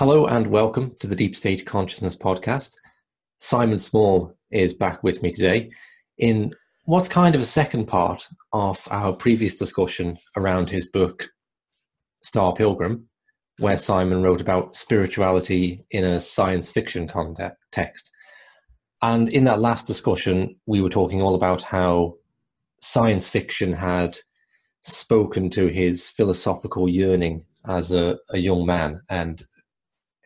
Hello and welcome to the Deep State Consciousness podcast. Simon Small is back with me today in what's kind of a second part of our previous discussion around his book Star Pilgrim, where Simon wrote about spirituality in a science fiction context. And in that last discussion, we were talking all about how science fiction had spoken to his philosophical yearning as a, a young man and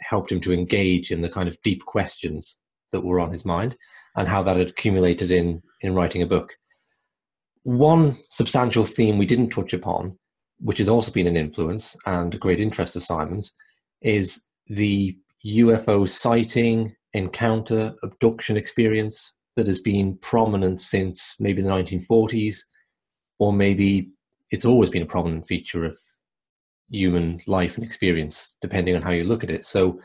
helped him to engage in the kind of deep questions that were on his mind and how that had accumulated in in writing a book. One substantial theme we didn't touch upon, which has also been an influence and a great interest of Simon's, is the UFO sighting, encounter, abduction experience that has been prominent since maybe the 1940s, or maybe it's always been a prominent feature of human life and experience, depending on how you look at it. So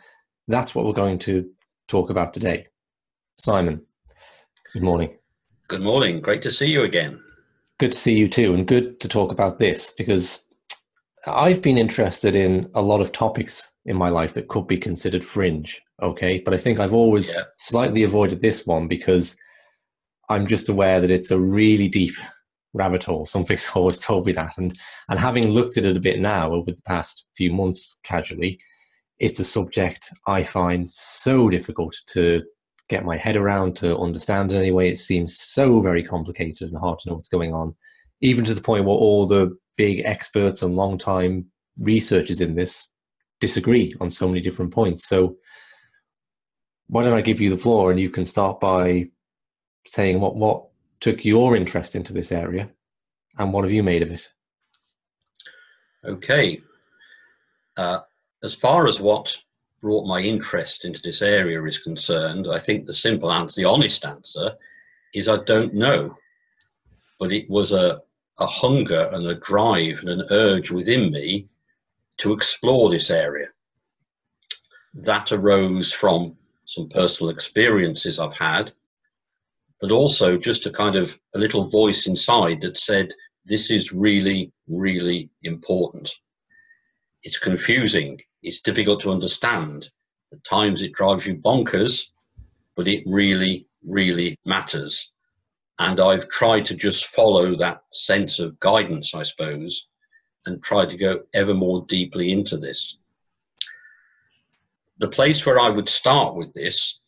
that's what we're going to talk about today. Simon, good morning. Good morning. Great to see you again. Good to see you too, and good to talk about this because I've been interested in a lot of topics in my life that could be considered fringe, okay? But I think I've always yeah. slightly avoided this one because I'm just aware that it's a really deep rabbit hole. Something's always told me that. And, and having looked at it a bit now over the past few months casually, it's a subject I find so difficult to get my head around, to understand in any way. It seems so very complicated and hard to know what's going on, even to the point where all the big experts and long time researchers in this disagree on so many different points. So, why don't I give you the floor and you can start by saying what, what took your interest into this area and what have you made of it? Okay. Uh, as far as what brought my interest into this area is concerned, I think the simple answer, the honest answer, is I don't know. But it was a, a hunger and a drive and an urge within me to explore this area. That arose from some personal experiences I've had but also just a kind of a little voice inside that said, this is really, really important. It's confusing. It's difficult to understand. At times it drives you bonkers, but it really, really matters. And I've tried to just follow that sense of guidance, I suppose, and try to go ever more deeply into this. The place where I would start with this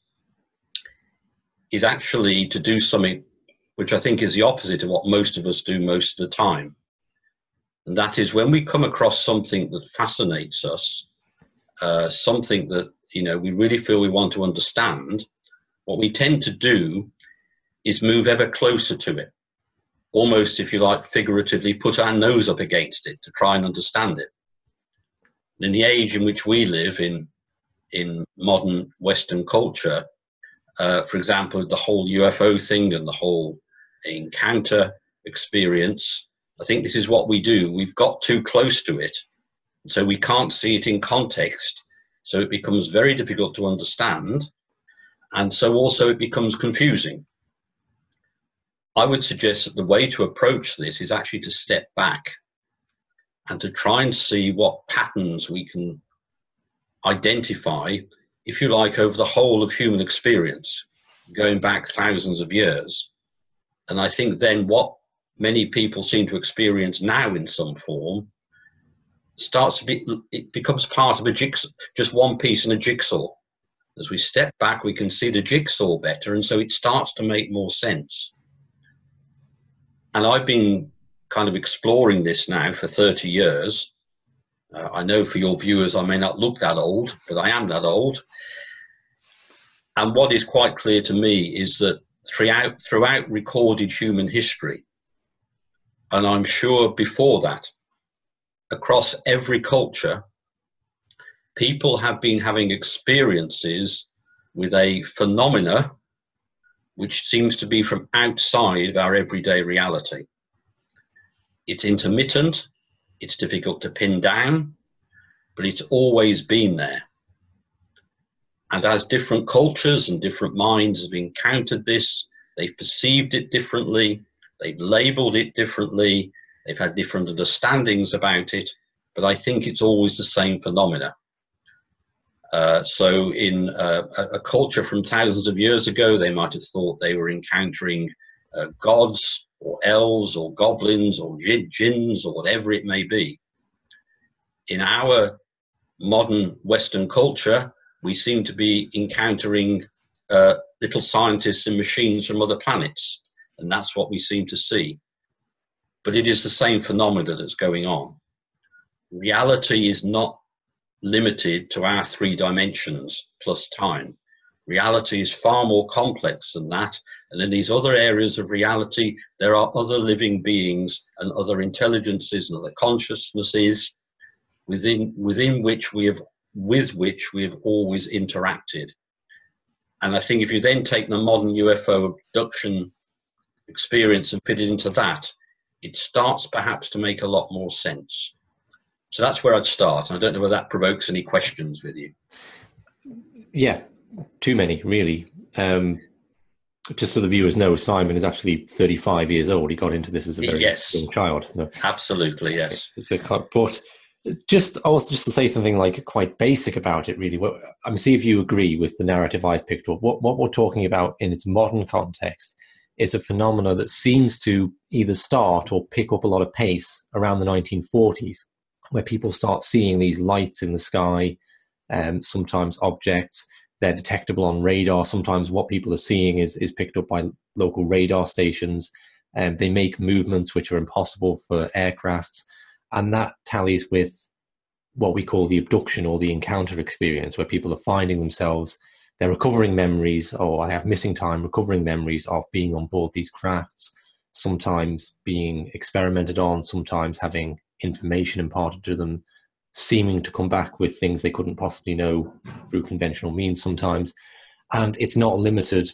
is actually to do something which I think is the opposite of what most of us do most of the time. And that is when we come across something that fascinates us, uh, something that you know we really feel we want to understand, what we tend to do is move ever closer to it. Almost, if you like, figuratively put our nose up against it to try and understand it. in the age in which we live in in modern Western culture, uh, for example, the whole UFO thing and the whole encounter experience. I think this is what we do. We've got too close to it, so we can't see it in context. So it becomes very difficult to understand, and so also it becomes confusing. I would suggest that the way to approach this is actually to step back and to try and see what patterns we can identify if you like, over the whole of human experience, going back thousands of years. And I think then what many people seem to experience now in some form starts to be, it becomes part of a jigsaw, just one piece in a jigsaw. As we step back, we can see the jigsaw better, and so it starts to make more sense. And I've been kind of exploring this now for 30 years, uh, I know for your viewers, I may not look that old, but I am that old. And what is quite clear to me is that throughout, throughout recorded human history, and I'm sure before that, across every culture, people have been having experiences with a phenomena which seems to be from outside of our everyday reality. It's intermittent, it's difficult to pin down, but it's always been there. And as different cultures and different minds have encountered this, they've perceived it differently, they've labeled it differently, they've had different understandings about it, but I think it's always the same phenomena. Uh, so, in uh, a, culture from thousands of years ago, they might have thought they were encountering uh, gods or elves or goblins or jinns or whatever it may be. In our modern Western culture, we seem to be encountering uh, little scientists and machines from other planets, and that's what we seem to see. But it is the same phenomena that's going on. Reality is not limited to our three dimensions plus time. Reality is far more complex than that. And in these other areas of reality, there are other living beings and other intelligences and other consciousnesses within, within which we have, with which we have always interacted. And I think if you then take the modern UFO abduction experience and fit it into that, it starts perhaps to make a lot more sense. So that's where I'd start. I don't know whether that provokes any questions with you. Yeah, too many, really. Um, just so the viewers know, Simon is actually 35 years old. He got into this as a very yes. young child. So Absolutely, yes. A, but just also just to say something like quite basic about it, really. Well, I'm see if you agree with the narrative I've picked up. What what we're talking about in its modern context is a phenomena that seems to either start or pick up a lot of pace around the 1940s, where people start seeing these lights in the sky, um, sometimes objects they're detectable on radar. Sometimes what people are seeing is, is picked up by local radar stations. And um, they make movements which are impossible for aircrafts. And that tallies with what we call the abduction or the encounter experience, where people are finding themselves, they're recovering memories, or I have missing time, recovering memories of being on board these crafts, sometimes being experimented on, sometimes having information imparted to them, seeming to come back with things they couldn't possibly know through conventional means sometimes. And it's not limited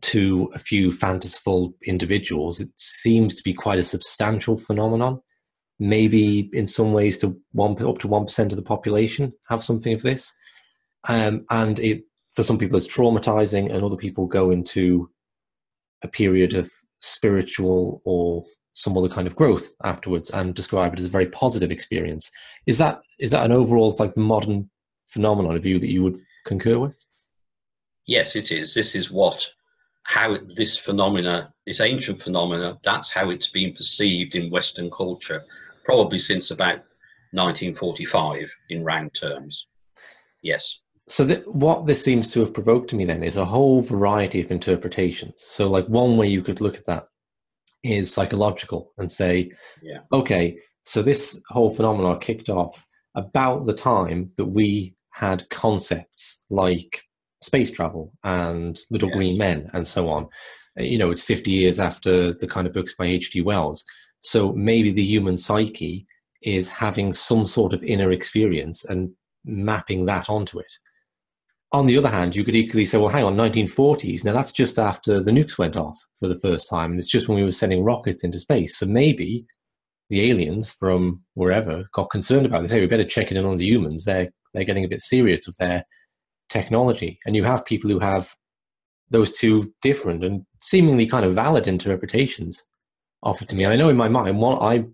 to a few fanciful individuals. It seems to be quite a substantial phenomenon. Maybe in some ways to one up to one percent of the population have something of this. Um, and it for some people it's traumatizing and other people go into a period of spiritual or some other kind of growth afterwards and describe it as a very positive experience. Is that is that an overall like the modern phenomenon of you that you would concur with? Yes, it is. This is what how this phenomena, this ancient phenomena, that's how it's been perceived in Western culture, probably since about 1945 in round terms. Yes. So that, what this seems to have provoked to me then is a whole variety of interpretations. So, like one way you could look at that is psychological and say, yeah. okay, so this whole phenomenon kicked off about the time that we had concepts like space travel and little yes. green men and so on. You know, it's 50 years after the kind of books by H.G. Wells. So maybe the human psyche is having some sort of inner experience and mapping that onto it. On the other hand, you could equally say, well, hang on, 1940s. Now that's just after the nukes went off for the first time, and it's just when we were sending rockets into space. So maybe the aliens from wherever got concerned about this. Hey, we better check in on the humans. They're they're getting a bit serious with their technology, and you have people who have those two different and seemingly kind of valid interpretations offered to me. I know in my mind, what I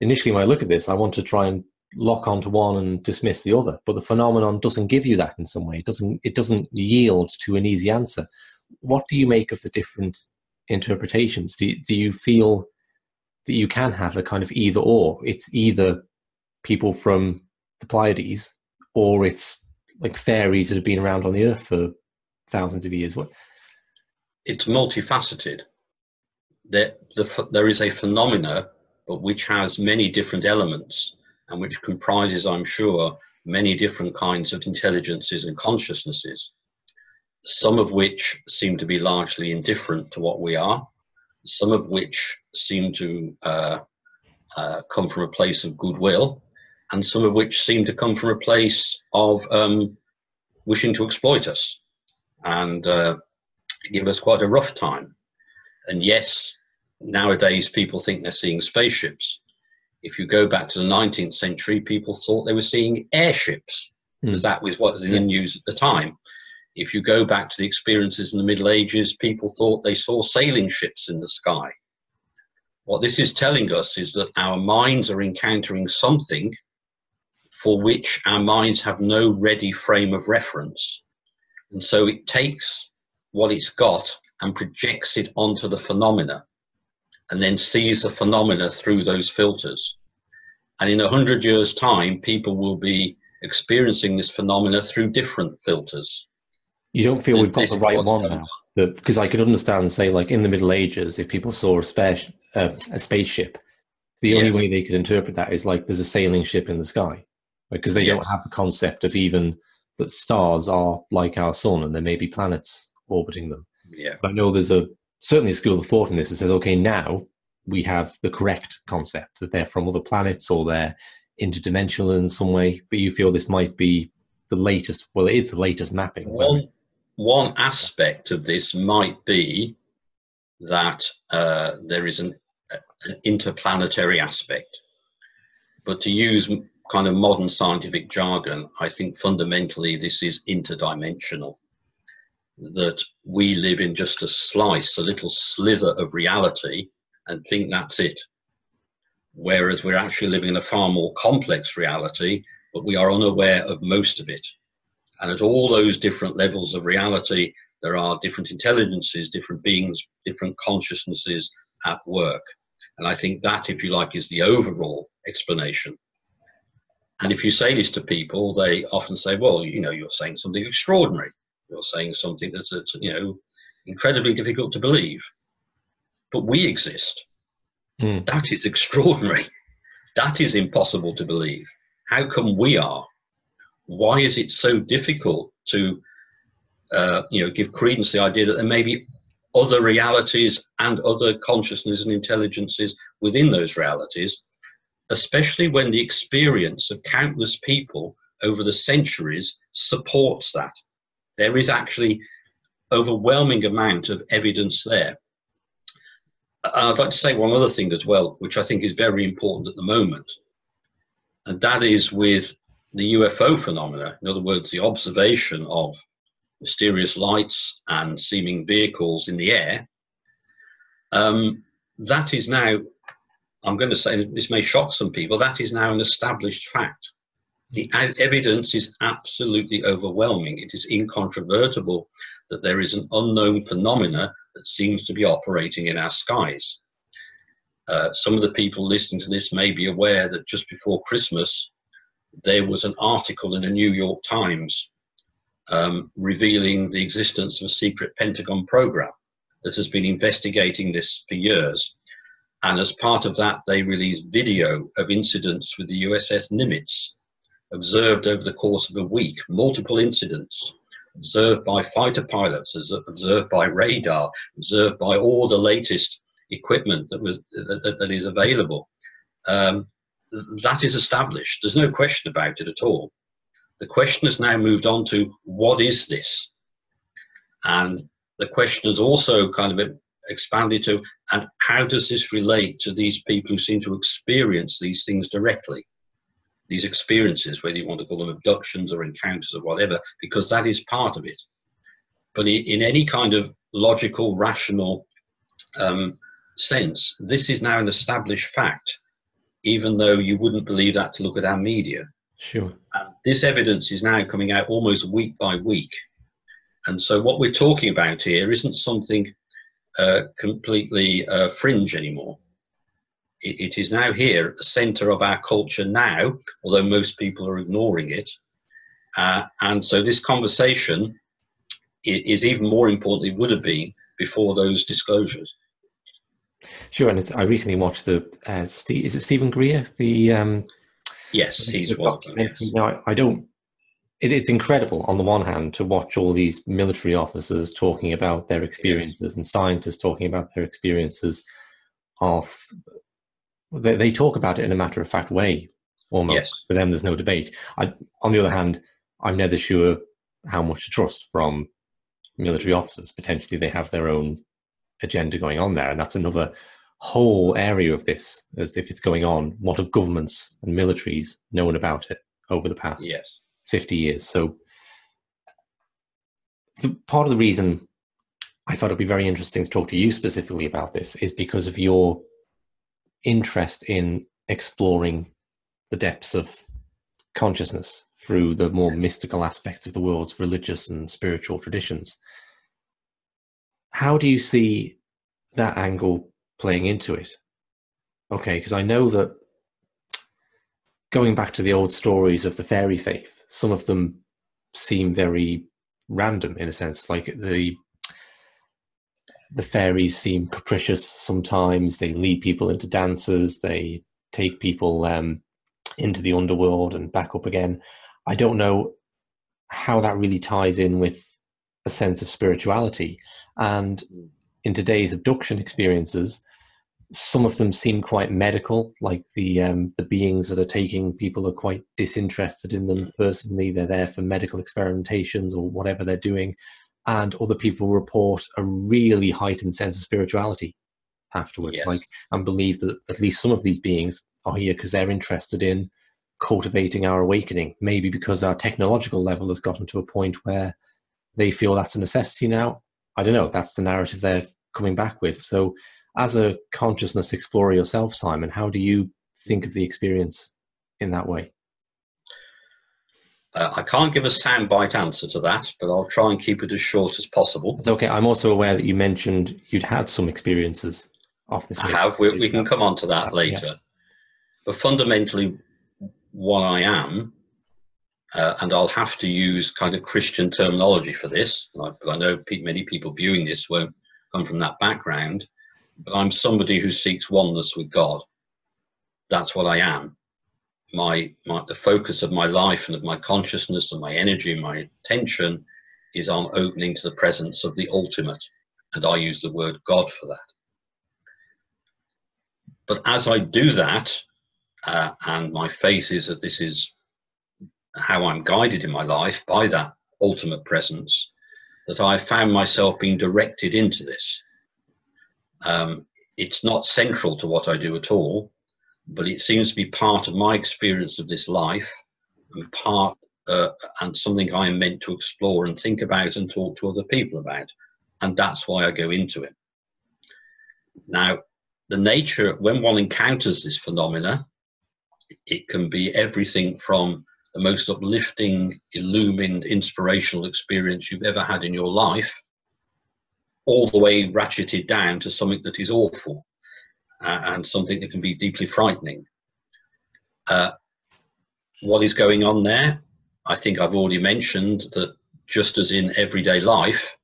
initially when I look at this, I want to try and lock onto one and dismiss the other. But the phenomenon doesn't give you that in some way. It doesn't it doesn't yield to an easy answer. What do you make of the different interpretations? Do you, do you feel that you can have a kind of either or? It's either people from the pleiades or it's like fairies that have been around on the earth for thousands of years. What? It's multifaceted. There, the, there is a phenomena but which has many different elements and which comprises, I'm sure, many different kinds of intelligences and consciousnesses, some of which seem to be largely indifferent to what we are, some of which seem to uh, uh, come from a place of goodwill, and some of which seem to come from a place of um, wishing to exploit us and uh, give us quite a rough time. And yes, nowadays people think they're seeing spaceships if you go back to the 19th century, people thought they were seeing airships because mm. that was what was in the news at the time. If you go back to the experiences in the Middle Ages, people thought they saw sailing ships in the sky. What this is telling us is that our minds are encountering something for which our minds have no ready frame of reference. And so it takes what it's got and projects it onto the phenomena and then sees the phenomena through those filters. And in a hundred years' time, people will be experiencing this phenomena through different filters. You don't feel we've got the right one now? Because I could understand, say, like in the Middle Ages, if people saw a, space, uh, a spaceship, the yes. only way they could interpret that is like there's a sailing ship in the sky, because right? they yes. don't have the concept of even that stars are like our sun and there may be planets orbiting them. Yeah. But I know there's a certainly a school of thought in this that says, okay, now we have the correct concept that they're from other planets or they're interdimensional in some way. But you feel this might be the latest. Well, it is the latest mapping. One one aspect of this might be that uh, there is an, an interplanetary aspect. But to use kind of modern scientific jargon, I think fundamentally this is interdimensional. That we live in just a slice, a little slither of reality, and think that's it. Whereas we're actually living in a far more complex reality, but we are unaware of most of it. And at all those different levels of reality, there are different intelligences, different beings, different consciousnesses at work. And I think that, if you like, is the overall explanation. And if you say this to people, they often say, well, you know, you're saying something extraordinary. You're saying something that's, you know, incredibly difficult to believe. But we exist. Mm. That is extraordinary. That is impossible to believe. How come we are? Why is it so difficult to, uh, you know, give credence to the idea that there may be other realities and other consciousness and intelligences within those realities especially when the experience of countless people over the centuries supports that. There is actually overwhelming amount of evidence there. I'd like to say one other thing as well, which I think is very important at the moment, and that is with the UFO phenomena. In other words, the observation of mysterious lights and seeming vehicles in the air. Um, that is now I'm going to say this may shock some people, that is now an established fact. The evidence is absolutely overwhelming. It is incontrovertible that there is an unknown phenomena that seems to be operating in our skies. Uh, some of the people listening to this may be aware that just before Christmas, there was an article in the New York Times um, revealing the existence of a secret Pentagon program that has been investigating this for years and as part of that, they released video of incidents with the USS Nimitz observed over the course of a week, multiple incidents observed by fighter pilots, observed by radar, observed by all the latest equipment that was that, that is available. Um, that is established. There's no question about it at all. The question has now moved on to what is this? And the question has also kind of expanded to, and how does this relate to these people who seem to experience these things directly? These experiences, whether you want to call them abductions or encounters or whatever, because that is part of it. But in any kind of logical, rational um, sense, this is now an established fact, even though you wouldn't believe that to look at our media. Sure. And this evidence is now coming out almost week by week. And so, what we're talking about here isn't something uh, completely uh, fringe anymore. It, it is now here at the center of our culture now, although most people are ignoring it. Uh, and so this conversation is even more important than it would have been before those disclosures. Sure, and I recently watched the uh, Steve, is it Steven Greer? The um, yes, he's one. Yes. Now I don't it, it's incredible on the one hand to watch all these military officers talking about their experiences and scientists talking about their experiences of they, they talk about it in a matter of fact way almost yes. for them there's no debate I, on the other hand i'm never sure how much to trust from military officers potentially they have their own agenda going on there and that's another whole area of this as if it's going on what have governments and militaries known about it over the past yes 50 years. So, the, part of the reason I thought it'd be very interesting to talk to you specifically about this is because of your interest in exploring the depths of consciousness through the more mystical aspects of the world's religious and spiritual traditions. How do you see that angle playing into it? Okay, because I know that going back to the old stories of the fairy faith, some of them seem very random in a sense. Like the the fairies seem capricious sometimes. They lead people into dances. They take people um, into the underworld and back up again. I don't know how that really ties in with a sense of spirituality. And in today's abduction experiences, some of them seem quite medical, like the um, the beings that are taking people are quite disinterested in them personally. They're there for medical experimentations or whatever they're doing, and other people report a really heightened sense of spirituality afterwards. Yeah. Like and believe that at least some of these beings are here because they're interested in cultivating our awakening. Maybe because our technological level has gotten to a point where they feel that's a necessity now. I don't know. That's the narrative they're coming back with. So as a consciousness explorer yourself, Simon, how do you think of the experience in that way? Uh, I can't give a soundbite answer to that, but I'll try and keep it as short as possible. It's okay. I'm also aware that you mentioned you'd had some experiences off this. I have. We, we, can come on to that later. Yeah. But fundamentally, what I am, uh, and I'll have to use kind of Christian terminology for this, but I know many people viewing this won't come from that background but I'm somebody who seeks oneness with God. That's what I am. My, my the focus of my life and of my consciousness and my energy and my attention is on opening to the presence of the ultimate, and I use the word God for that. But as I do that, uh, and my faith is that this is how I'm guided in my life by that ultimate presence, that I found myself being directed into this. Um, it's not central to what I do at all, but it seems to be part of my experience of this life and part uh, and something I am meant to explore and think about and talk to other people about. And that's why I go into it. Now, the nature, when one encounters this phenomena, it can be everything from the most uplifting, illumined, inspirational experience you've ever had in your life all the way ratcheted down to something that is awful uh, and something that can be deeply frightening. Uh, what is going on there? I think I've already mentioned that just as in everyday life,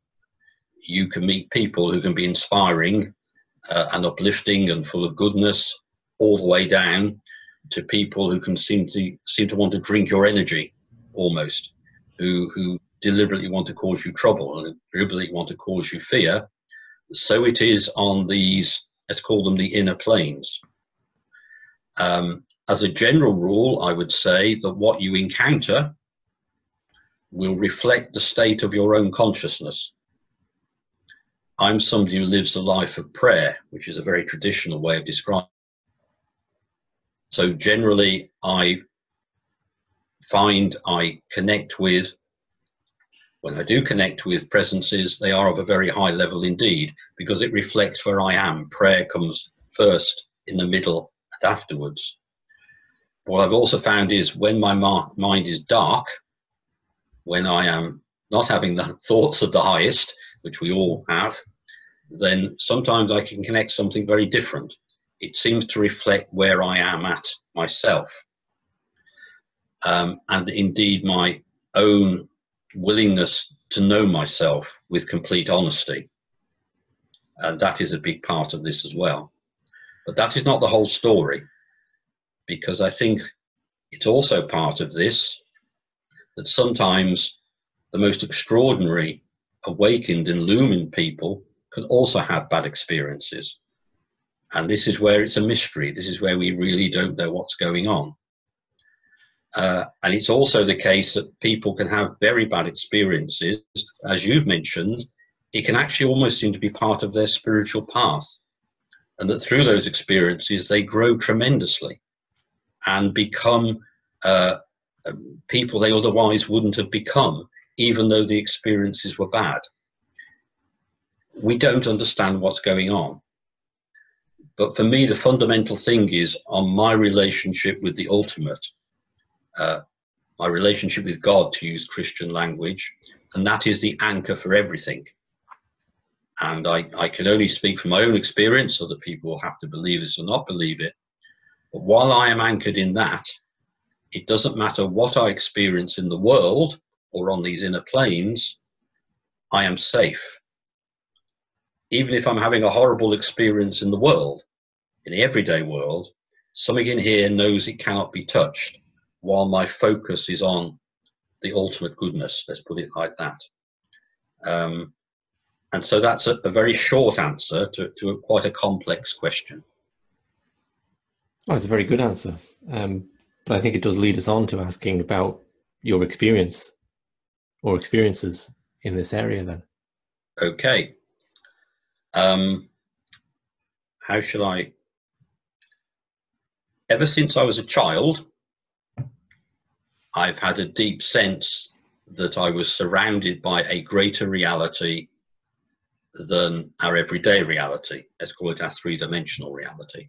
you can meet people who can be inspiring uh, and uplifting and full of goodness, all the way down to people who can seem to seem to want to drink your energy, almost, who who deliberately want to cause you trouble and deliberately want to cause you fear. So it is on these, let's call them the inner planes. Um, as a general rule, I would say that what you encounter will reflect the state of your own consciousness. I'm somebody who lives a life of prayer, which is a very traditional way of describing. So generally, I find I connect with when I do connect with presences, they are of a very high level indeed, because it reflects where I am. Prayer comes first, in the middle, and afterwards. What I've also found is when my mind is dark, when I am not having the thoughts of the highest, which we all have, then sometimes I can connect something very different. It seems to reflect where I am at myself. Um, and indeed, my own willingness to know myself with complete honesty. And that is a big part of this as well. But that is not the whole story, because I think it's also part of this that sometimes the most extraordinary, awakened, illumined people can also have bad experiences. And this is where it's a mystery. This is where we really don't know what's going on. Uh, and it's also the case that people can have very bad experiences, as you've mentioned. It can actually almost seem to be part of their spiritual path. And that through those experiences, they grow tremendously and become uh, people they otherwise wouldn't have become, even though the experiences were bad. We don't understand what's going on. But for me, the fundamental thing is on my relationship with the ultimate uh, my relationship with God, to use Christian language, and that is the anchor for everything. And I, I can only speak from my own experience, other people will have to believe this or not believe it. But while I am anchored in that, it doesn't matter what I experience in the world or on these inner planes, I am safe. Even if I'm having a horrible experience in the world, in the everyday world, something in here knows it cannot be touched while my focus is on the ultimate goodness, let's put it like that. Um, and so that's a, a, very short answer to, to a, quite a complex question. Oh, it's a very good answer. Um, but I think it does lead us on to asking about your experience or experiences in this area then. Okay. Um, how shall I? Ever since I was a child, I've had a deep sense that I was surrounded by a greater reality than our everyday reality. Let's call it our three dimensional reality.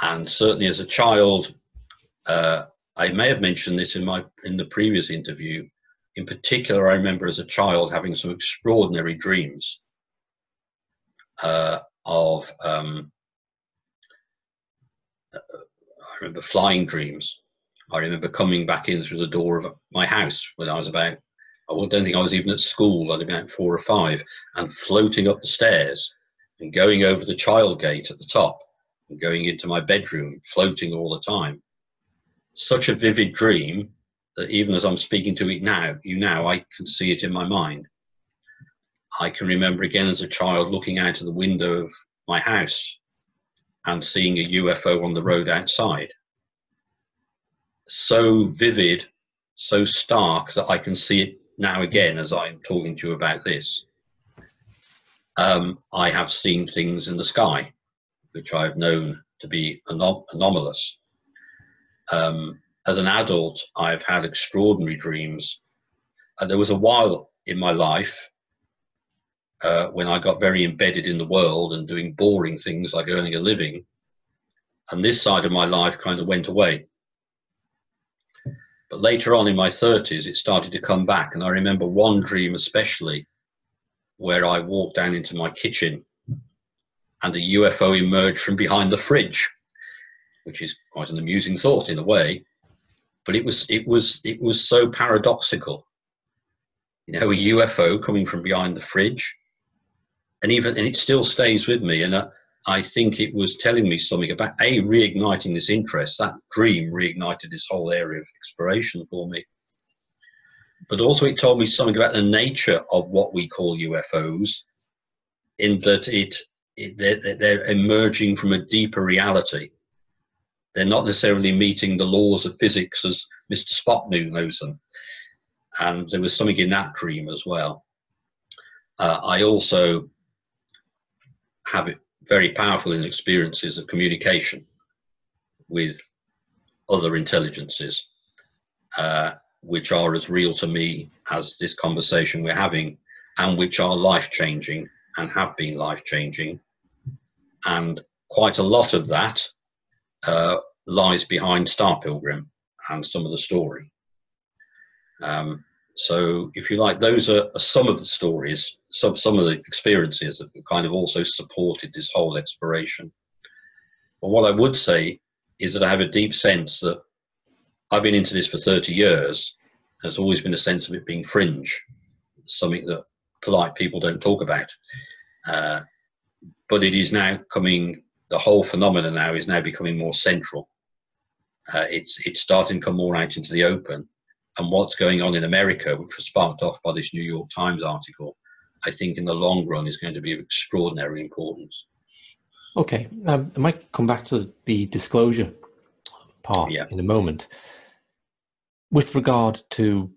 And certainly as a child, uh, I may have mentioned this in my in the previous interview. In particular, I remember as a child having some extraordinary dreams uh, of. Um, uh, I remember flying dreams. I remember coming back in through the door of my house when I was about. I don't think I was even at school. I'd been about four or five, and floating up the stairs and going over the child gate at the top and going into my bedroom, floating all the time such a vivid dream that even as I'm speaking to it now, you now, I can see it in my mind. I can remember again as a child looking out of the window of my house and seeing a UFO on the road outside. So vivid, so stark that I can see it now again as I'm talking to you about this. Um, I have seen things in the sky which I've known to be anom- anomalous. Um, as an adult, I've had extraordinary dreams. Uh, there was a while in my life uh, when I got very embedded in the world and doing boring things like earning a living, and this side of my life kind of went away. But later on in my 30s, it started to come back, and I remember one dream especially where I walked down into my kitchen and a UFO emerged from behind the fridge which is quite an amusing thought in a way. But it was it was it was so paradoxical. You know, a UFO coming from behind the fridge, and even and it still stays with me. And uh, I think it was telling me something about a reigniting this interest. That dream reignited this whole area of exploration for me. But also, it told me something about the nature of what we call UFOs, in that it, it they're, they're emerging from a deeper reality they're not necessarily meeting the laws of physics as Mr. Spock knows them. And there was something in that dream as well. Uh, I also have very powerful in experiences of communication with other intelligences, uh, which are as real to me as this conversation we're having, and which are life changing and have been life changing. And quite a lot of that uh, lies behind Star Pilgrim and some of the story. Um, so, if you like, those are, some of the stories, some some of the experiences that kind of also supported this whole exploration. But what I would say is that I have a deep sense that I've been into this for 30 years. There's always been a sense of it being fringe, something that polite people don't talk about. Uh, but it is now coming the whole phenomenon now is now becoming more central. Uh, it's it's starting to come more out into the open, and what's going on in America, which was sparked off by this New York Times article, I think in the long run is going to be of extraordinary importance. Okay, um, I might come back to the disclosure part yeah. in a moment. With regard to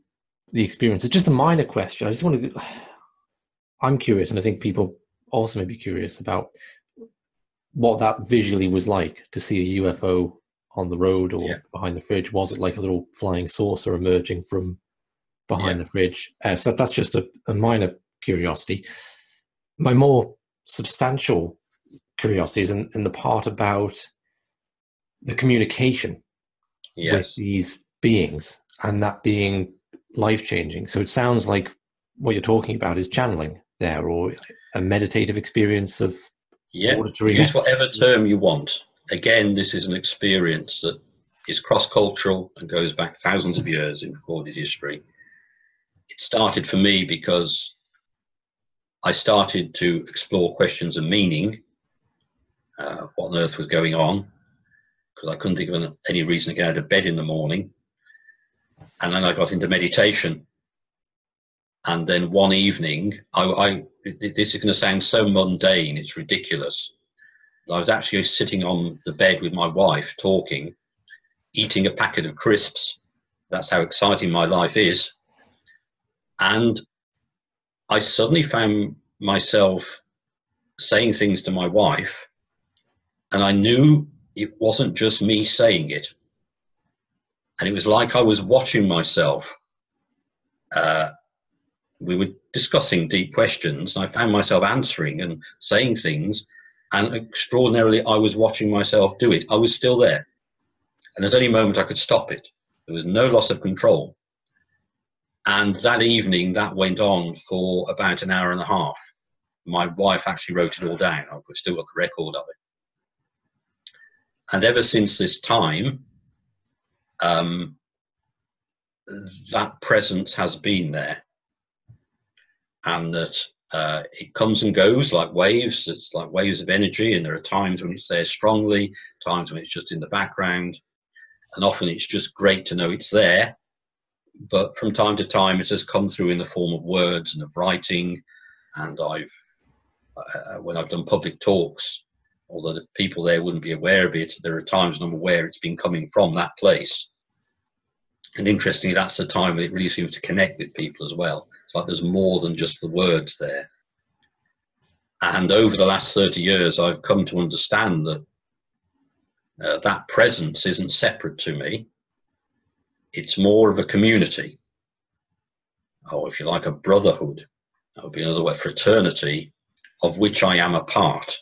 the experience, it's just a minor question. I just want to. I'm curious, and I think people also may be curious about what that visually was like to see a UFO on the road or yeah. behind the fridge. Was it like a little flying saucer emerging from behind yeah. the fridge? Uh, so that, that's just a, a minor curiosity. My more substantial curiosity is in, in the part about the communication yes. with these beings and that being life changing. So it sounds like what you're talking about is channeling there or a meditative experience of yeah use whatever term you want again this is an experience that is cross-cultural and goes back thousands of years in recorded history it started for me because i started to explore questions of meaning uh, what on earth was going on because i couldn't think of any reason to get out of bed in the morning and then i got into meditation and then one evening, I, I this is going to sound so mundane, it's ridiculous. I was actually sitting on the bed with my wife talking, eating a packet of crisps. That's how exciting my life is. And I suddenly found myself saying things to my wife, and I knew it wasn't just me saying it. And it was like I was watching myself uh, we were discussing deep questions, and I found myself answering and saying things, and extraordinarily, I was watching myself do it. I was still there, and at any moment, I could stop it. There was no loss of control. And that evening, that went on for about an hour and a half. My wife actually wrote it all down. I've still got the record of it. And ever since this time, um, that presence has been there and that uh, it comes and goes like waves. It's like waves of energy, and there are times when it's there strongly, times when it's just in the background, and often it's just great to know it's there. But from time to time, it has come through in the form of words and of writing, and I've uh, when I've done public talks, although the people there wouldn't be aware of it, there are times when I'm aware it's been coming from that place. And interestingly, that's the time when it really seems to connect with people as well. It's like there's more than just the words there. And over the last 30 years, I've come to understand that uh, that presence isn't separate to me. It's more of a community. Or if you like, a brotherhood. That would be another word, fraternity, of which I am a part.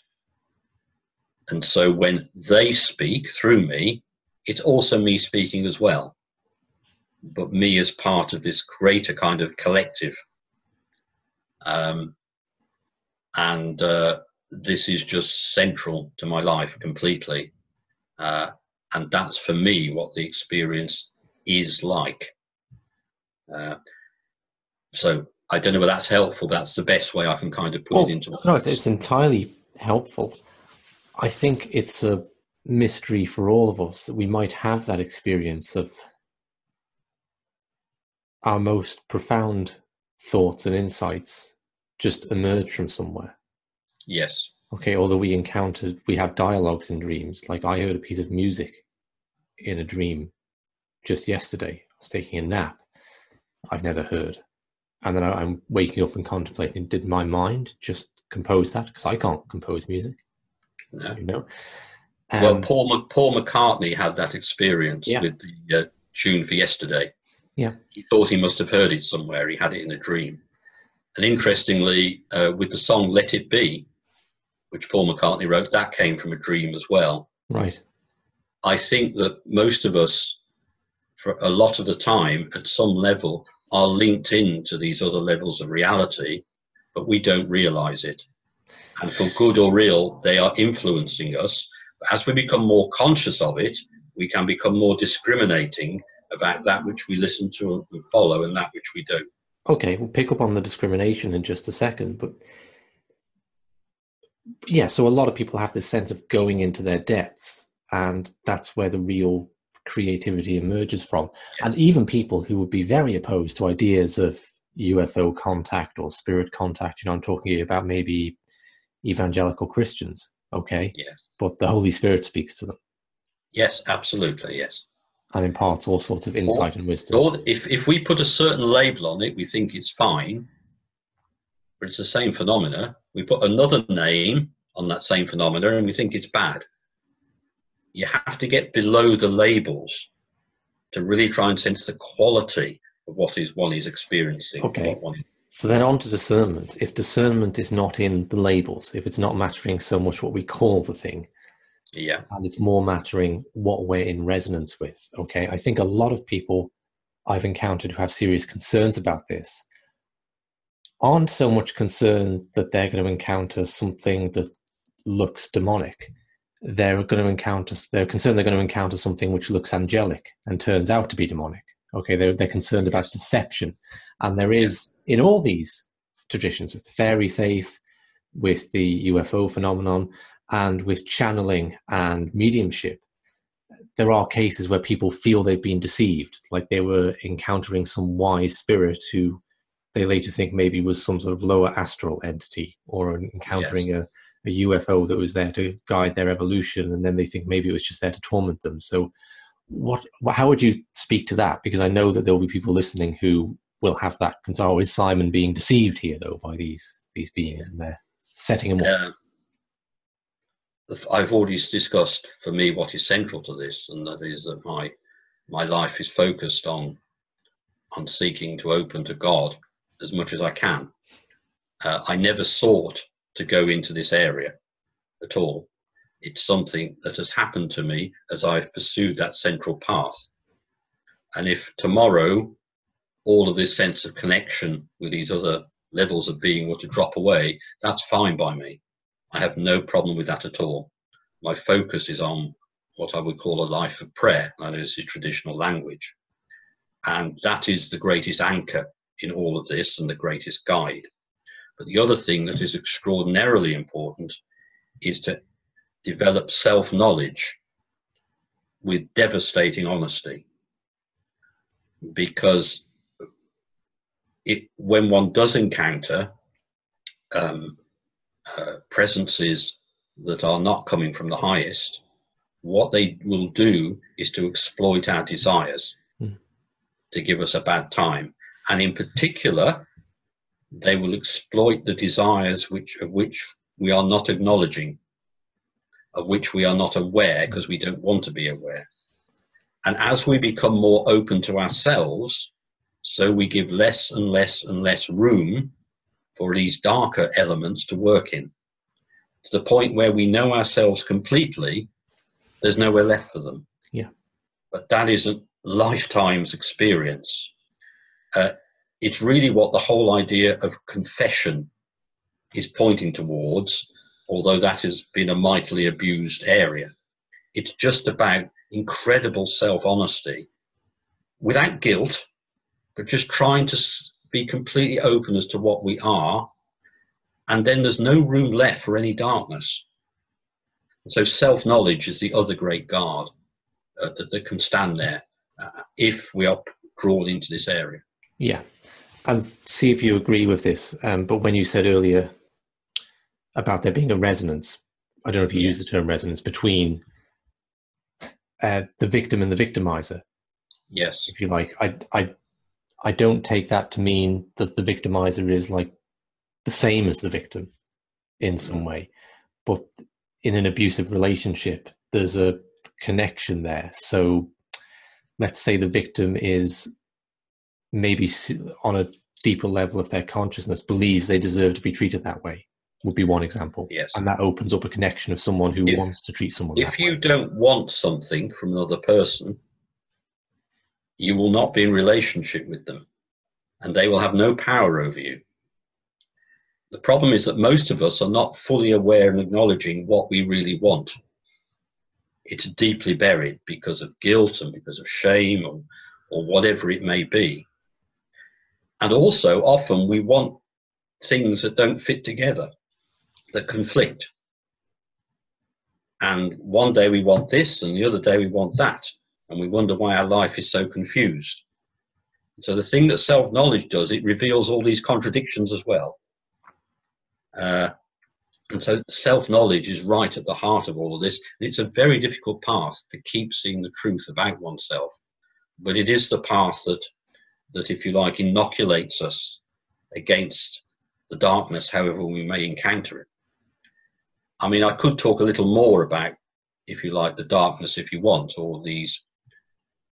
And so when they speak through me, it's also me speaking as well but me as part of this greater kind of collective. Um, and uh, this is just central to my life completely. Uh, and that's for me what the experience is like. Uh, so I don't know whether that's helpful, but that's the best way I can kind of put well, it into. words. No, it's, it's entirely helpful. I think it's a mystery for all of us that we might have that experience of our most profound thoughts and insights just emerge from somewhere. Yes. Okay, although we encountered, we have dialogues in dreams. Like I heard a piece of music in a dream just yesterday. I was taking a nap. I've never heard. And then I'm waking up and contemplating, did my mind just compose that? Because I can't compose music. No. You know? Um, well, Paul, Paul McCartney had that experience yeah. with the uh, tune for yesterday. Yeah. He thought he must have heard it somewhere. He had it in a dream. And interestingly, uh, with the song Let It Be, which Paul McCartney wrote, that came from a dream as well. Right. I think that most of us, for a lot of the time, at some level, are linked into these other levels of reality, but we don't realize it. And for good or real, they are influencing us. But as we become more conscious of it, we can become more discriminating about that which we listen to and follow and that which we don't. Okay, we'll pick up on the discrimination in just a second, but yeah, so a lot of people have this sense of going into their depths, and that's where the real creativity emerges from. And even people who would be very opposed to ideas of UFO contact or spirit contact, you know, I'm talking about maybe evangelical Christians, okay? Yes. But the Holy Spirit speaks to them. Yes, absolutely, yes and imparts all sorts of insight and wisdom. Or if, if we put a certain label on it, we think it's fine, but it's the same phenomena. We put another name on that same phenomena and we think it's bad. You have to get below the labels to really try and sense the quality of what is one is experiencing. Okay. So then on to discernment. If discernment is not in the labels, if it's not mattering so much what we call the thing, Yeah. And it's more mattering what we're in resonance with. Okay. I think a lot of people I've encountered who have serious concerns about this aren't so much concerned that they're going to encounter something that looks demonic. They're going to encounter, they're concerned they're going to encounter something which looks angelic and turns out to be demonic. Okay, they're, they're concerned about deception. And there is, in all these traditions, with the fairy faith, with the UFO phenomenon, and with channeling and mediumship, there are cases where people feel they've been deceived, like they were encountering some wise spirit who they later think maybe was some sort of lower astral entity or encountering yes. a, a UFO that was there to guide their evolution, and then they think maybe it was just there to torment them. So, what? How would you speak to that? Because I know that there will be people listening who will have that concern. Oh, is Simon being deceived here, though, by these these beings, and they're setting him up? I've already discussed for me what is central to this, and that is that my my life is focused on on seeking to open to God as much as I can. Uh, I never sought to go into this area at all. It's something that has happened to me as I've pursued that central path. And if tomorrow all of this sense of connection with these other levels of being were to drop away, that's fine by me. I have no problem with that at all. My focus is on what I would call a life of prayer, that is the traditional language. And that is the greatest anchor in all of this and the greatest guide. But the other thing that is extraordinarily important is to develop self knowledge with devastating honesty. Because it, when one does encounter um, uh, presences that are not coming from the highest, what they will do is to exploit our desires mm. to give us a bad time. And in particular, they will exploit the desires which, of which we are not acknowledging, of which we are not aware because we don't want to be aware. And as we become more open to ourselves, so we give less and less and less room for these darker elements to work in. To the point where we know ourselves completely, there's nowhere left for them. Yeah. But that is a lifetime's experience. Uh, it's really what the whole idea of confession is pointing towards, although that has been a mightily abused area. It's just about incredible self honesty without guilt, but just trying to be completely open as to what we are, and then there's no room left for any darkness. so self knowledge is the other great guard uh, that, that can stand there uh, if we are drawn into this area. Yeah, and see if you agree with this. Um, but when you said earlier about there being a resonance, I don't know if you yeah. use the term resonance between uh, the victim and the victimizer. Yes, if you like, I I I don't take that to mean that the victimizer is like the same as the victim in some way. But in an abusive relationship, there's a connection there. So let's say the victim is maybe on a deeper level of their consciousness believes they deserve to be treated that way would be one example. Yes. And that opens up a connection of someone who if, wants to treat someone. If you way. don't want something from another person, you will not be in relationship with them and they will have no power over you. The problem is that most of us are not fully aware and acknowledging what we really want. It's deeply buried because of guilt and because of shame or, or whatever it may be. And also, often we want things that don't fit together, that conflict. And one day we want this, and the other day we want that and we wonder why our life is so confused. So the thing that self-knowledge does, it reveals all these contradictions as well. Uh, and so self-knowledge is right at the heart of all of this. It's a very difficult path to keep seeing the truth about oneself, but it is the path that, that if you like, inoculates us against the darkness, however we may encounter it. I mean, I could talk a little more about, if you like, the darkness, if you want, or these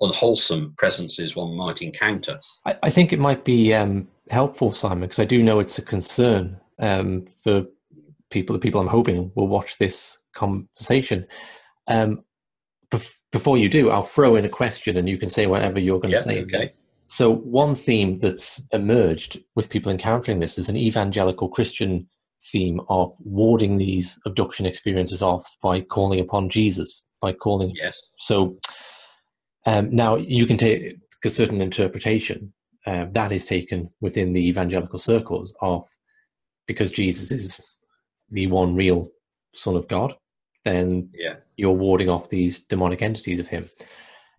unwholesome presences one might encounter. I, I think it might be um, helpful, Simon, because I do know it's a concern um, for people. The people I'm hoping will watch this conversation. Um, bef- before you do, I'll throw in a question, and you can say whatever you're going to Yeah, say. okay. So, one theme that's emerged with people encountering this is an evangelical Christian theme of warding these abduction experiences off by calling upon Jesus, by calling. Yes. So, um, now you can take a certain interpretation uh, that is taken within the evangelical circles of because Jesus is the one real Son of God, then Yeah. you're warding off these demonic entities of Him.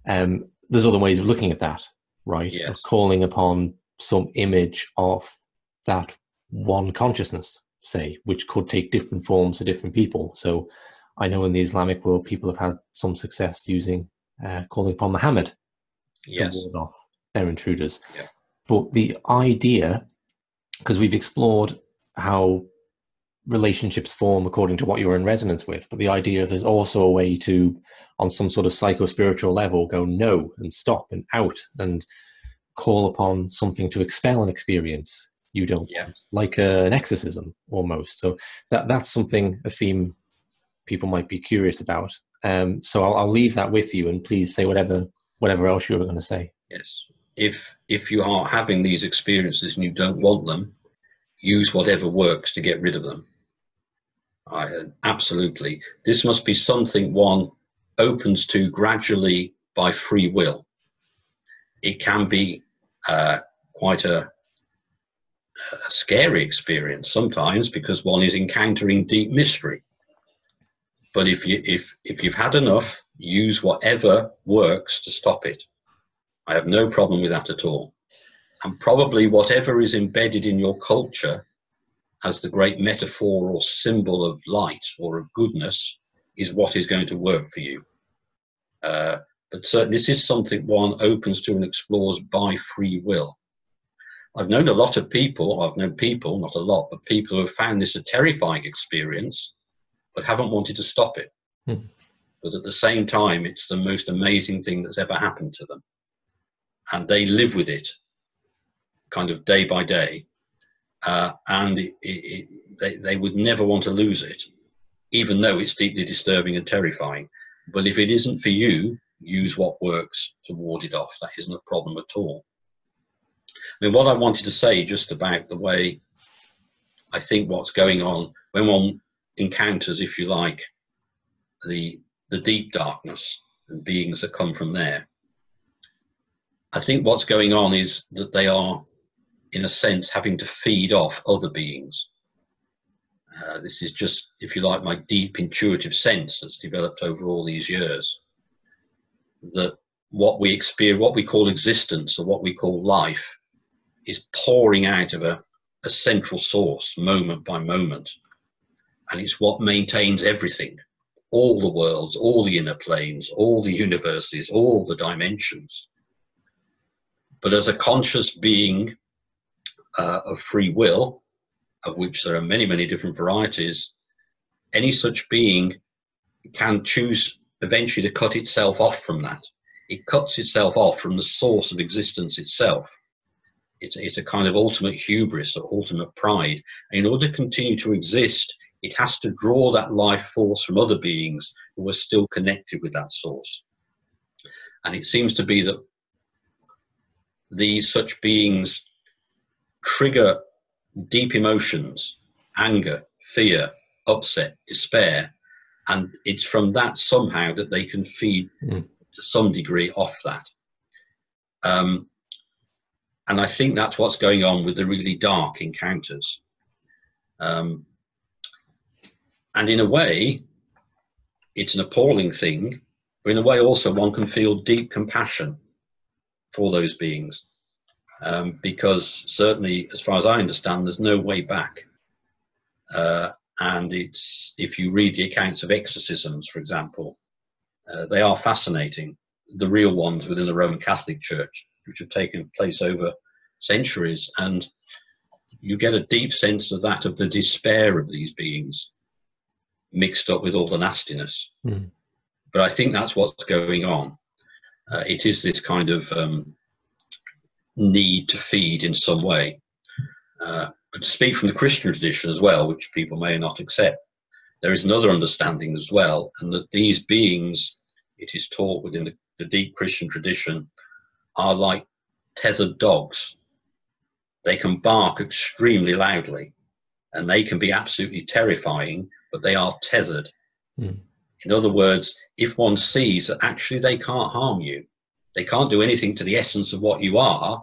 Um, there's other ways of looking at that, right? Yes. Of calling upon some image of that one consciousness, say, which could take different forms to different people. So I know in the Islamic world, people have had some success using uh, calling upon Muhammad Yes. to ward off their intruders. Yeah. But the idea, because we've explored how relationships form according to what you're in resonance with, but the idea there's also a way to, on some sort of psycho spiritual level, go no and stop and out and call upon something to expel an experience you don't Yeah. like a, an exorcism almost. So that that's something a theme people might be curious about. Um, so I'll, I'll leave that with you, and please say whatever whatever else you were going to say. Yes. If if you are having these experiences and you don't want them, use whatever works to get rid of them. I absolutely. This must be something one opens to gradually by free will. It can be uh, quite a, a scary experience sometimes because one is encountering deep mystery. But if you if if you've had enough, use whatever works to stop it. I have no problem with that at all. And probably whatever is embedded in your culture as the great metaphor or symbol of light or of goodness is what is going to work for you. Uh, but certainly, this is something one opens to and explores by free will. I've known a lot of people, I've known people, not a lot, but people who have found this a terrifying experience, but haven't wanted to stop it. Hmm. But at the same time, it's the most amazing thing that's ever happened to them. And they live with it kind of day by day. Uh, and it, it, they, they would never want to lose it even though it's deeply disturbing and terrifying. But if it isn't for you use what works to ward it off. That isn't a problem at all. I mean what i wanted to say just about the way i think what's going on when one encounters if you like the the deep darkness and beings that come from there I think what's going on is that they are, in a sense, having to feed off other beings. Uh, this is just, if you like, my deep intuitive sense that's developed over all these years. That what we experience, what we call existence or what we call life, is pouring out of a, a central source moment by moment. And it's what maintains everything all the worlds, all the inner planes, all the universes, all the dimensions but as a conscious being uh, of free will, of which there are many, many different varieties, any such being can choose eventually to cut itself off from that. It cuts itself off from the source of existence itself. It's, it's a kind of ultimate hubris or ultimate pride. And in order to continue to exist, it has to draw that life force from other beings who are still connected with that source. And it seems to be that these such beings trigger deep emotions anger fear upset despair and it's from that somehow that they can feed Mm. to some degree off that um, and i think that's what's going on with the really dark encounters um, and in a way it's an appalling thing but in a way also one can feel deep compassion for those beings. Um, because certainly, as far as I understand, there's no way back. Uh, and it's if you read the accounts of exorcisms, for example, uh, they are fascinating. The real ones within the Roman Catholic Church, which have taken place over centuries, and you get a deep sense of that of the despair of these beings, mixed up with all the nastiness. Mm. But I think that's what's going on uh, it is this kind of um, need to feed in some way. Uh, but to speak from the Christian tradition as well, which people may not accept, there is another understanding as well, and that these beings, it is taught within the, the deep Christian tradition, are like tethered dogs. They can bark extremely loudly and they can be absolutely terrifying, but they are tethered. Mm. In other words, if one sees that actually they can't harm you, they can't do anything to the essence of what you are,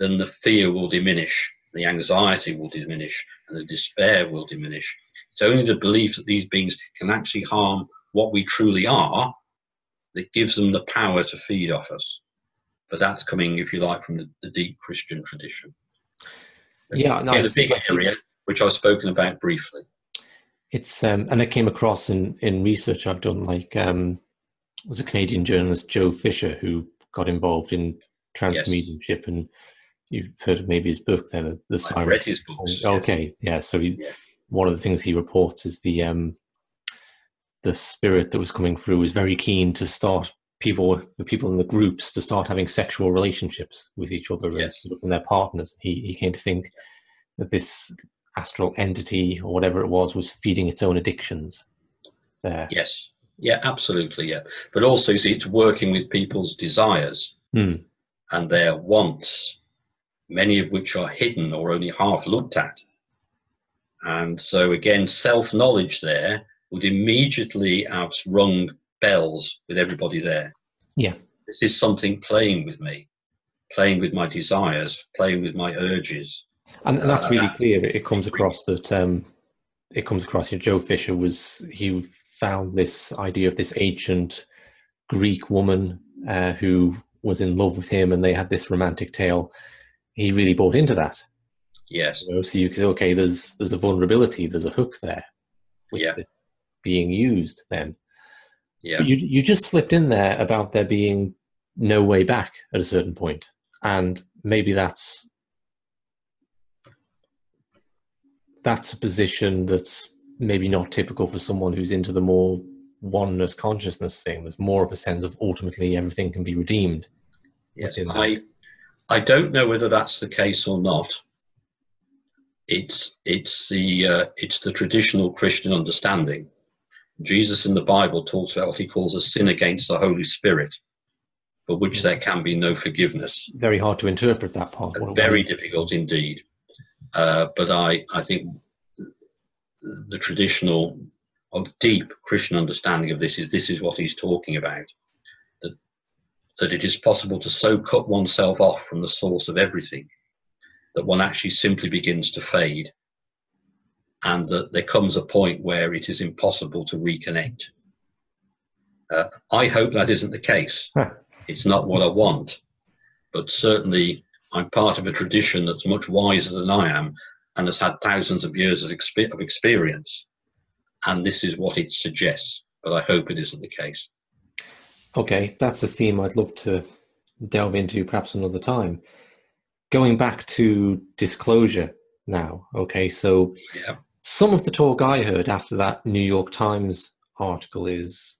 then the fear will diminish, the anxiety will diminish, and the despair will diminish. It's only the belief that these beings can actually harm what we truly are that gives them the power to feed off us. But that's coming, if you like, from the, the deep Christian tradition. Yeah, no, the big area which I've spoken about briefly. It's um, and I came across in in research I've done, like um, was a Canadian journalist Joe Fisher who got involved in trance mediumship, yes. and you've heard of maybe his book then, the I've read his books. Okay, yes. yeah. So he, one of the things he reports is the um, the spirit that was coming through was very keen to start people the people in the groups to start having sexual relationships with each other yes. and their partners. He he came to think that this astral entity or whatever it was was feeding its own addictions there. Yes. Yeah, absolutely. Yeah. But also, see, it's working with people's desires hmm. and their wants, many of which are hidden or only half looked at. And so, again, self knowledge there would immediately have rung bells with everybody there. Yeah. This is something playing with me, playing with my desires, playing with my urges. And, and that's really clear. It comes across that um, it comes across. You know, Joe Fisher was he found this idea of this ancient Greek woman uh, who was in love with him, and they had this romantic tale. He really bought into that. Yes. You know, so you can say, okay, there's there's a vulnerability, there's a hook there, which yeah. is being used. Then, yeah, you you just slipped in there about there being no way back at a certain point, and maybe that's that's a position that's maybe not typical for someone who's into the more oneness consciousness thing. There's more of a sense of ultimately everything can be redeemed. Yes, I, I don't know whether that's the case or not. It's it's the uh, it's the traditional Christian understanding. Jesus in the Bible talks about what he calls a sin against the Holy Spirit, for which there can be no forgiveness. Very hard to interpret that part. Very difficult indeed. Uh, but I, I think the traditional or deep Christian understanding of this is this is what he's talking about. That, that it is possible to so cut oneself off from the source of everything that one actually simply begins to fade. And that there comes a point where it is impossible to reconnect. Uh, I hope that isn't the case. It's not what I want. But certainly I'm part of a tradition that's much wiser than I am and has had thousands of years of, experience. And this is what it suggests, but I hope it isn't the case. Okay, that's a theme I'd love to delve into perhaps another time. Going back to disclosure now, okay, so yeah. some of the talk I heard after that New York Times article is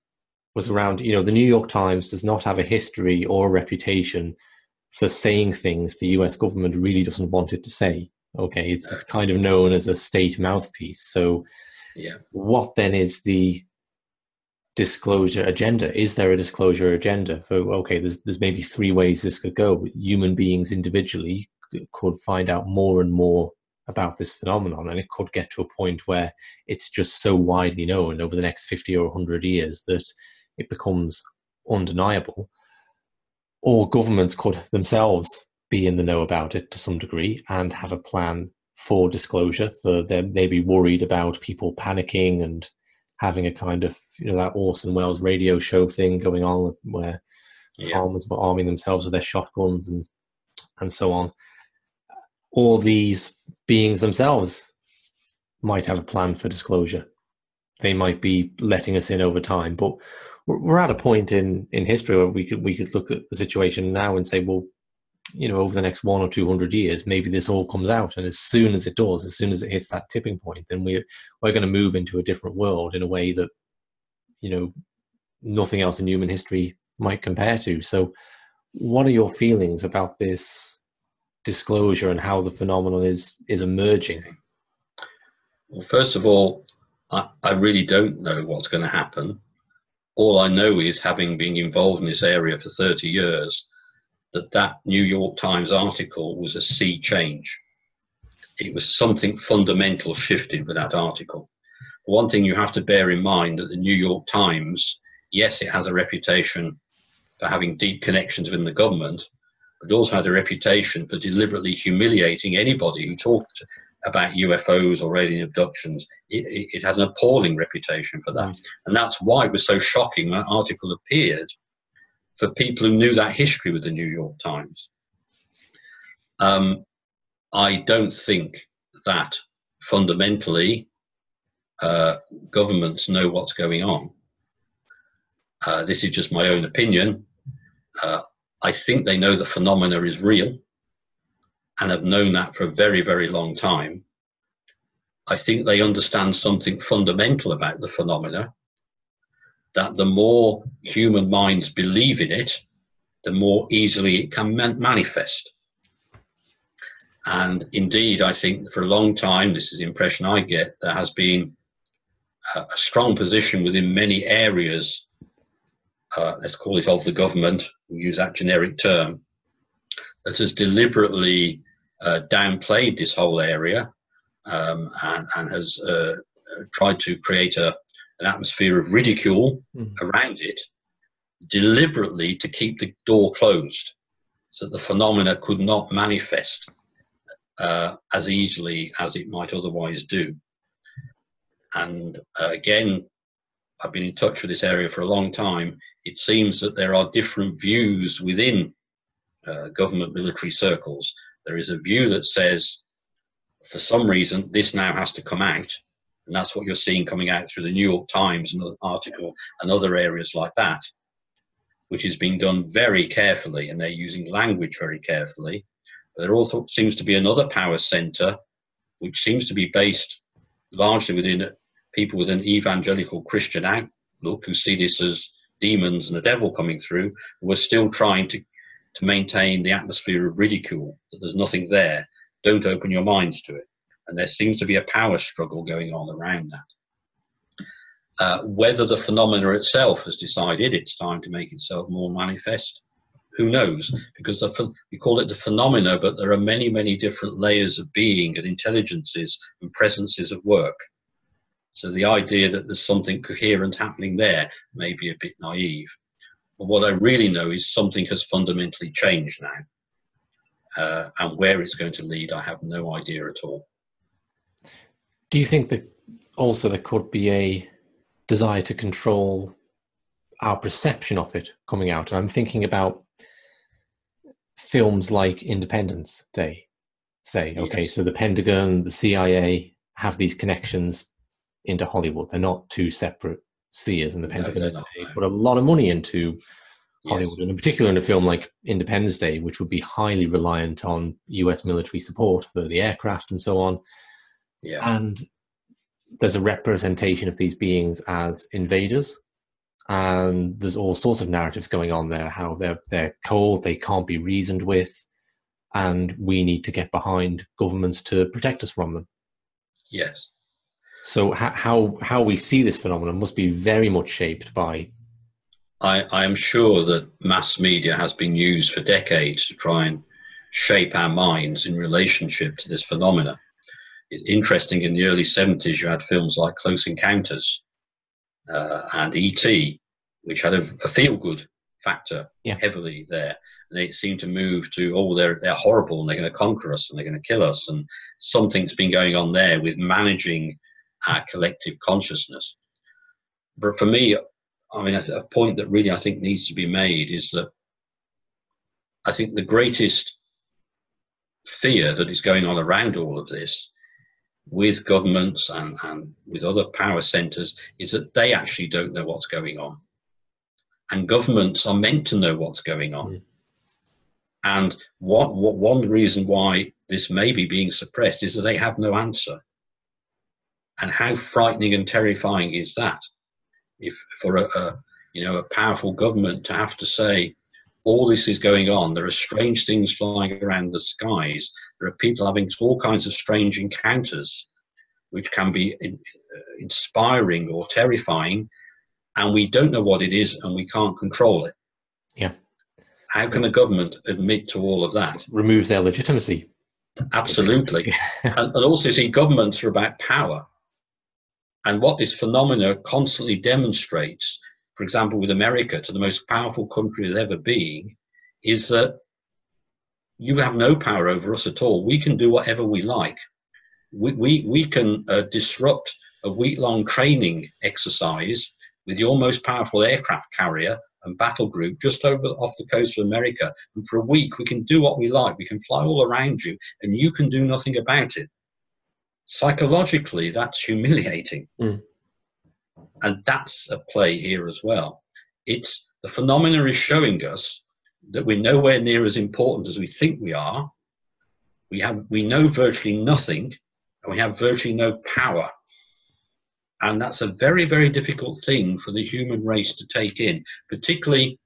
was around, you know, the New York Times does not have a history or a reputation for saying things the US government really doesn't want it to say. Okay, it's, it's kind of known as a state mouthpiece. So, yeah. what then is the disclosure agenda? Is there a disclosure agenda? For okay, there's there's maybe three ways this could go. Human beings individually could find out more and more about this phenomenon, and it could get to a point where it's just so widely known over the next fifty or hundred years that it becomes undeniable or governments could themselves be in the know about it to some degree and have a plan for disclosure for them. They be worried about people panicking and having a kind of you know that Orson Welles radio show thing going on where yeah. farmers were arming themselves with their shotguns and and so on. All these beings themselves might have a plan for disclosure. They might be letting us in over time but we're at a point in in history where we could we could look at the situation now and say, well, you know, over the next one or two hundred years, maybe this all comes out, and as soon as it does, as soon as it hits that tipping point, then we're we're going to move into a different world in a way that you know nothing else in human history might compare to. So, what are your feelings about this disclosure and how the phenomenon is is emerging? Well, first of all, I, I really don't know what's going to happen. All I know is, having been involved in this area for 30 years, that that New York Times article was a sea change. It was something fundamental shifted with that article. One thing you have to bear in mind that the New York Times, yes, it has a reputation for having deep connections within the government, but also had a reputation for deliberately humiliating anybody who talked about UFOs or alien abductions. It, it, had an appalling reputation for that. And that's why it was so shocking that article appeared for people who knew that history with the New York Times. Um, I don't think that fundamentally uh, governments know what's going on. Uh, this is just my own opinion. Uh, I think they know the phenomena is real and have known that for a very, very long time. I think they understand something fundamental about the phenomena that the more human minds believe in it, the more easily it can man- manifest. And indeed, I think for a long time, this is the impression I get, there has been a, a strong position within many areas, uh, let's call it of the government, we use that generic term, that has deliberately uh, downplayed this whole area um, and, and, has uh, tried to create a, an atmosphere of ridicule mm. around it deliberately to keep the door closed so that the phenomena could not manifest uh, as easily as it might otherwise do. And uh, again, I've been in touch with this area for a long time. It seems that there are different views within uh, government military circles. There is a view that says, for some reason, this now has to come out and that's what you're seeing coming out through the New York Times and article and other areas like that, which is being done very carefully, and they're using language very carefully. But there also seems to be another power center, which seems to be based largely within people with an evangelical Christian outlook who see this as demons and the devil coming through, who are still trying to, to maintain the atmosphere of ridicule, that there's nothing there. Don't open your minds to it and there seems to be a power struggle going on around that. Uh, whether the phenomena itself has decided it's time to make itself more manifest, who knows? Because the, we call it the phenomena, but there are many, many different layers of being and intelligences and presences at work. So the idea that there's something coherent happening there may be a bit naive. But what I really know is something has fundamentally changed now. Uh, and where it's going to lead, I have no idea at all. Do you think that also there could be a desire to control our perception of it coming out? And I'm thinking about films like Independence Day. Say, okay, yes. so the Pentagon, the CIA have these connections into Hollywood. They're not two separate spheres, and the Pentagon no, put a lot of money into Hollywood, yes. and in particular in a film like Independence Day, which would be highly reliant on US military support for the aircraft and so on. Yeah. And there's a representation of these beings as invaders. And there's all sorts of narratives going on there, how they're they're cold, they can't be reasoned with, and we need to get behind governments to protect us from them. Yes. So how how we see this phenomenon must be very much shaped by. I, I am sure that mass media has been used for decades to try and shape our minds in relationship to this phenomena It's interesting in the early 70s you had films like close encounters uh, and et which had a, a feel good factor yeah. heavily there and they seemed to move to oh they're they're horrible and they're going to conquer us and they're going to kill us and something's been going on there with managing our collective consciousness but for me i mean a point that really i think needs to be made is that i think the greatest fear that is going on around all of this with governments and, and with other power centers is that they actually don't know what's going on. And governments are meant to know what's going on. Mm. And what, what, one reason why this may be being suppressed is that they have no answer. And how frightening and terrifying is that? If for a, a you know a powerful government to have to say, all this is going on. There are strange things flying around the skies. There are people having all kinds of strange encounters. which can be in, uh, inspiring or terrifying, and we don't know what it is and we can't control it. Yeah. How can a government admit to all of that? Removes their legitimacy. Absolutely. and, and also, see, governments are about power. And what this phenomena constantly demonstrates, for example, with America, to the most powerful country as ever been, is that you have no power over us at all. We can do whatever we like. We, we, we can uh, disrupt a week long training exercise with your most powerful aircraft carrier and battle group just over off the coast of America. And for a week, we can do what we like. We can fly all around you, and you can do nothing about it. Psychologically, that's humiliating. Mm. And that's a play here as well. It's the phenomena is showing us that we're nowhere near as important as we think we are. We have we know virtually nothing, and we have virtually no power. And that's a very, very difficult thing for the human race to take in, particularly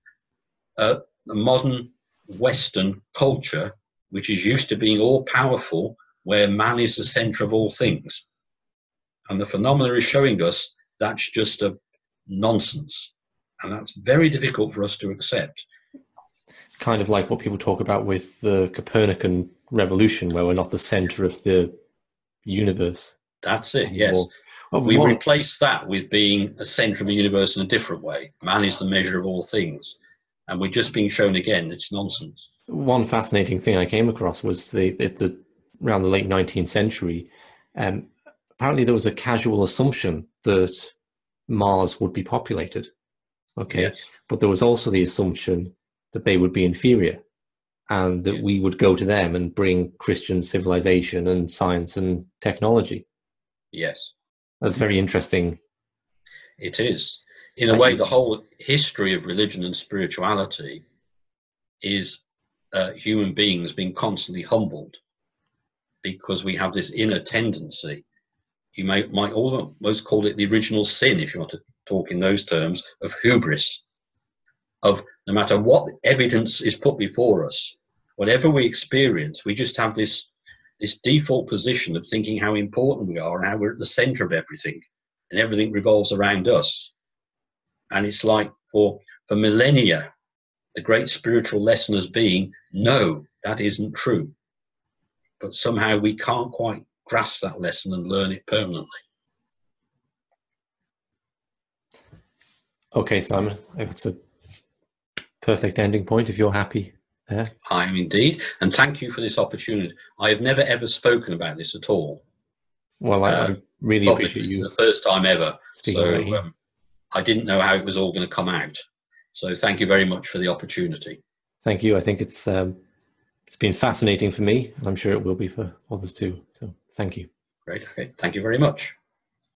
uh, a modern Western culture, which is used to being all powerful, where man is the center of all things. And the phenomena is showing us that's just a nonsense. And that's very difficult for us to accept kind of like what people talk about with the Copernican revolution, where we're not the center of the universe. That's it, yes. Or, we more, replace that with being a center of the universe in a different way. Man is the measure of all things. And we're just being shown again it's nonsense. One fascinating thing I came across was the, the around the late 19th century, um, apparently there was a casual assumption that Mars would be populated. Okay. Yes. But there was also the assumption that they would be inferior and that yeah. we would go to them and bring Christian civilization and science and technology. Yes. That's very interesting. It is. In a way, the whole history of religion and spirituality is uh, human beings being constantly humbled because we have this inner tendency. You may, might almost call it the original sin, if you want to talk in those terms, of hubris, of no matter what evidence is put before us, whatever we experience, we just have this this default position of thinking how important we are and how we're at the center of everything, and everything revolves around us. And it's like for for millennia, the great spiritual lesson has been no, that isn't true. But somehow we can't quite grasp that lesson and learn it permanently. Okay, Simon, it's a perfect ending point if you're happy there. I am indeed, and thank you for this opportunity. I have never ever spoken about this at all. Well, I, uh, I really appreciate you. It's the first time ever. So um, I didn't know how it was all going to come out. So thank you very much for the opportunity. Thank you. I think it's um, it's been fascinating for me, and I'm sure it will be for others too. So thank you. Great. Okay. Thank you very much.